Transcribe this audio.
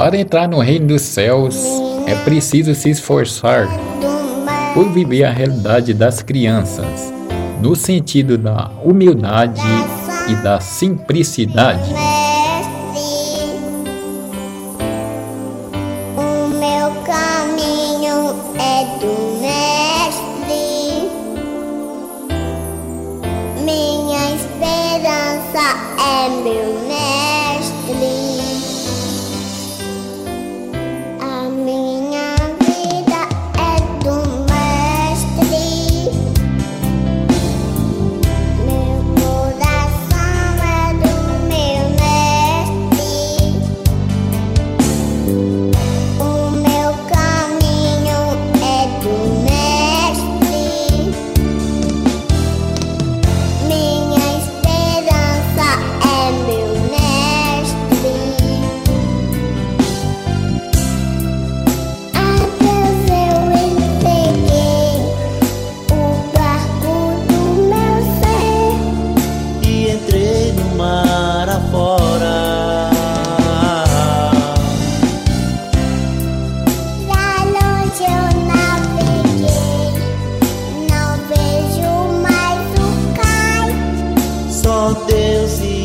Para entrar no reino dos céus, é preciso se esforçar por viver a realidade das crianças, no sentido da humildade e da simplicidade. O meu caminho é do Deus e.